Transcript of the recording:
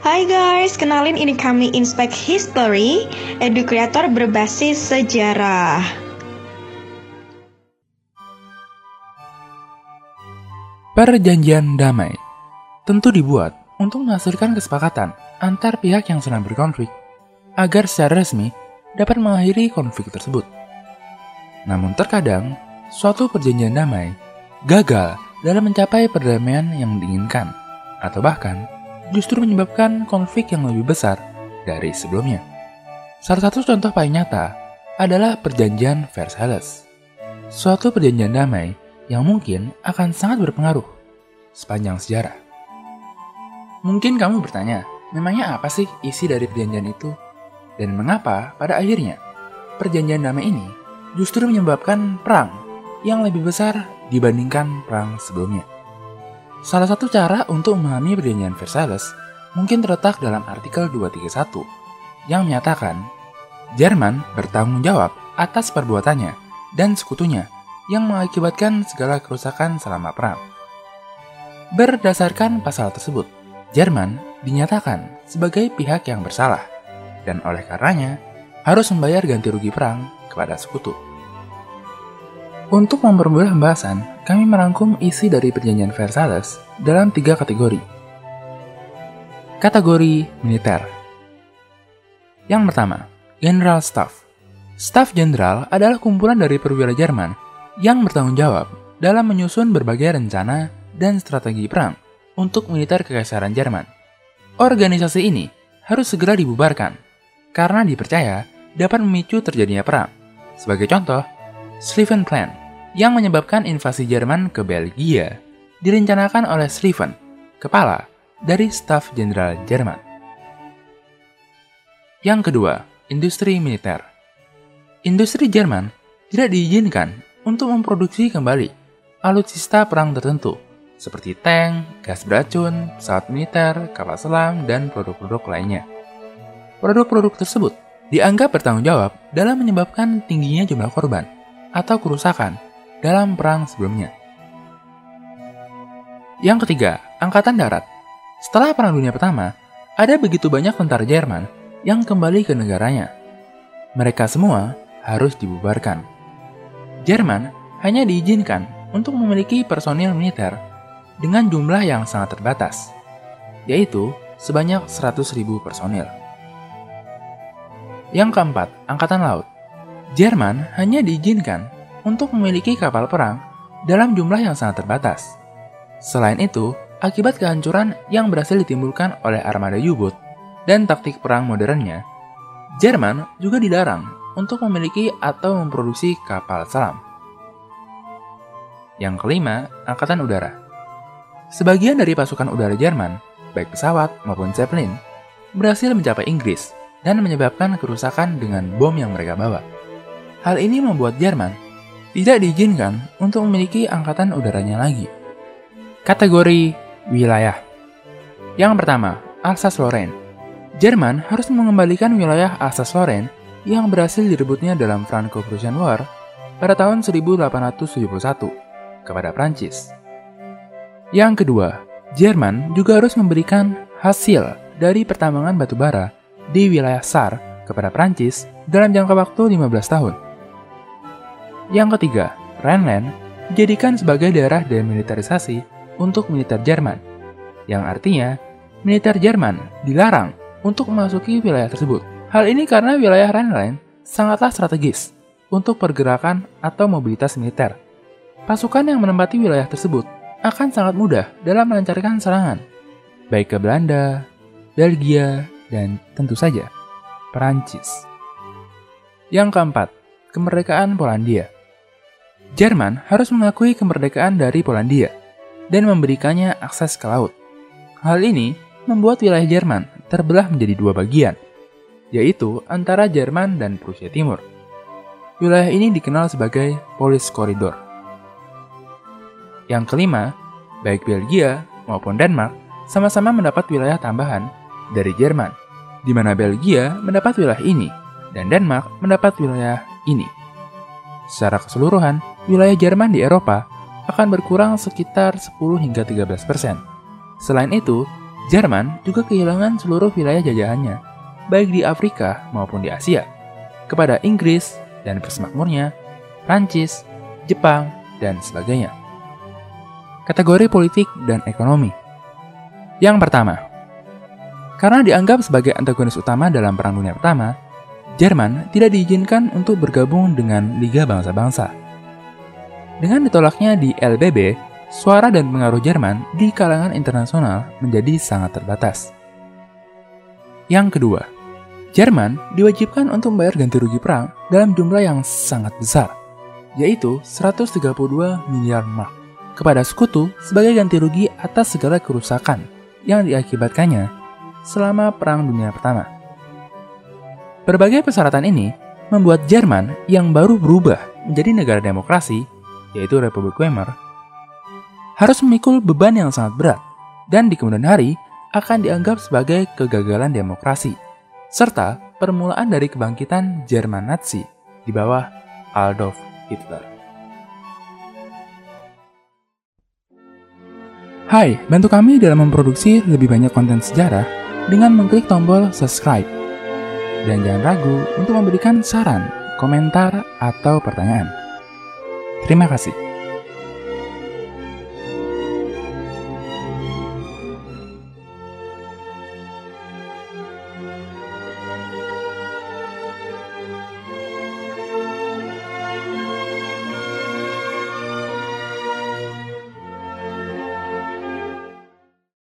Hai guys, kenalin ini kami Inspect History, edu kreator berbasis sejarah. Perjanjian damai tentu dibuat untuk menghasilkan kesepakatan antar pihak yang sedang berkonflik agar secara resmi dapat mengakhiri konflik tersebut. Namun terkadang, suatu perjanjian damai gagal dalam mencapai perdamaian yang diinginkan, atau bahkan justru menyebabkan konflik yang lebih besar dari sebelumnya. Salah satu contoh paling nyata adalah perjanjian Versailles. Suatu perjanjian damai yang mungkin akan sangat berpengaruh sepanjang sejarah. Mungkin kamu bertanya, memangnya apa sih isi dari perjanjian itu? Dan mengapa pada akhirnya perjanjian damai ini justru menyebabkan perang yang lebih besar dibandingkan perang sebelumnya? Salah satu cara untuk memahami perjanjian Versailles mungkin terletak dalam artikel 231 yang menyatakan Jerman bertanggung jawab atas perbuatannya dan sekutunya yang mengakibatkan segala kerusakan selama perang. Berdasarkan pasal tersebut, Jerman dinyatakan sebagai pihak yang bersalah dan oleh karenanya harus membayar ganti rugi perang kepada sekutu. Untuk mempermudah pembahasan, kami merangkum isi dari perjanjian Versailles dalam tiga kategori. Kategori militer. Yang pertama, General Staff. Staf Jenderal adalah kumpulan dari perwira Jerman yang bertanggung jawab dalam menyusun berbagai rencana dan strategi perang untuk militer kekaisaran Jerman. Organisasi ini harus segera dibubarkan karena dipercaya dapat memicu terjadinya perang. Sebagai contoh, Schlieffen Plan yang menyebabkan invasi Jerman ke Belgia direncanakan oleh Schlieffen, kepala dari staf jenderal Jerman. Yang kedua, industri militer. Industri Jerman tidak diizinkan untuk memproduksi kembali alutsista perang tertentu seperti tank, gas beracun, pesawat militer, kapal selam, dan produk-produk lainnya. Produk-produk tersebut dianggap bertanggung jawab dalam menyebabkan tingginya jumlah korban atau kerusakan dalam perang sebelumnya. Yang ketiga, Angkatan Darat. Setelah Perang Dunia Pertama, ada begitu banyak tentara Jerman yang kembali ke negaranya. Mereka semua harus dibubarkan. Jerman hanya diizinkan untuk memiliki personil militer dengan jumlah yang sangat terbatas, yaitu sebanyak 100.000 personil. Yang keempat, Angkatan Laut. Jerman hanya diizinkan untuk memiliki kapal perang dalam jumlah yang sangat terbatas. Selain itu, akibat kehancuran yang berhasil ditimbulkan oleh armada U-boat dan taktik perang modernnya, Jerman juga dilarang untuk memiliki atau memproduksi kapal selam. Yang kelima, Angkatan Udara. Sebagian dari pasukan udara Jerman, baik pesawat maupun Zeppelin, berhasil mencapai Inggris dan menyebabkan kerusakan dengan bom yang mereka bawa. Hal ini membuat Jerman tidak diizinkan untuk memiliki angkatan udaranya lagi. Kategori wilayah Yang pertama, Alsace-Lorraine. Jerman harus mengembalikan wilayah Alsace-Lorraine yang berhasil direbutnya dalam Franco-Prussian War pada tahun 1871 kepada Prancis. Yang kedua, Jerman juga harus memberikan hasil dari pertambangan batu bara di wilayah Sar kepada Prancis dalam jangka waktu 15 tahun. Yang ketiga, Rhineland dijadikan sebagai daerah demilitarisasi untuk militer Jerman, yang artinya militer Jerman dilarang untuk memasuki wilayah tersebut. Hal ini karena wilayah Rhineland sangatlah strategis untuk pergerakan atau mobilitas militer. Pasukan yang menempati wilayah tersebut akan sangat mudah dalam melancarkan serangan, baik ke Belanda, Belgia, dan tentu saja Perancis. Yang keempat, kemerdekaan Polandia. Jerman harus mengakui kemerdekaan dari Polandia dan memberikannya akses ke laut. Hal ini membuat wilayah Jerman terbelah menjadi dua bagian, yaitu antara Jerman dan Prusia Timur. Wilayah ini dikenal sebagai Polis Corridor. Yang kelima, baik Belgia maupun Denmark sama-sama mendapat wilayah tambahan dari Jerman, di mana Belgia mendapat wilayah ini dan Denmark mendapat wilayah ini. Secara keseluruhan, wilayah Jerman di Eropa akan berkurang sekitar 10 hingga 13 persen. Selain itu, Jerman juga kehilangan seluruh wilayah jajahannya, baik di Afrika maupun di Asia, kepada Inggris dan persemakmurnya, Prancis, Jepang, dan sebagainya. Kategori politik dan ekonomi. Yang pertama, karena dianggap sebagai antagonis utama dalam Perang Dunia Pertama, Jerman tidak diizinkan untuk bergabung dengan Liga Bangsa-Bangsa. Dengan ditolaknya di LBB, suara dan pengaruh Jerman di kalangan internasional menjadi sangat terbatas. Yang kedua, Jerman diwajibkan untuk membayar ganti rugi perang dalam jumlah yang sangat besar, yaitu 132 miliar mark kepada sekutu sebagai ganti rugi atas segala kerusakan yang diakibatkannya selama Perang Dunia Pertama. Berbagai persyaratan ini membuat Jerman yang baru berubah menjadi negara demokrasi, yaitu Republik Weimar, harus memikul beban yang sangat berat dan di kemudian hari akan dianggap sebagai kegagalan demokrasi, serta permulaan dari kebangkitan Jerman Nazi di bawah Adolf Hitler. Hai, bantu kami dalam memproduksi lebih banyak konten sejarah dengan mengklik tombol subscribe dan jangan ragu untuk memberikan saran, komentar, atau pertanyaan. Terima kasih.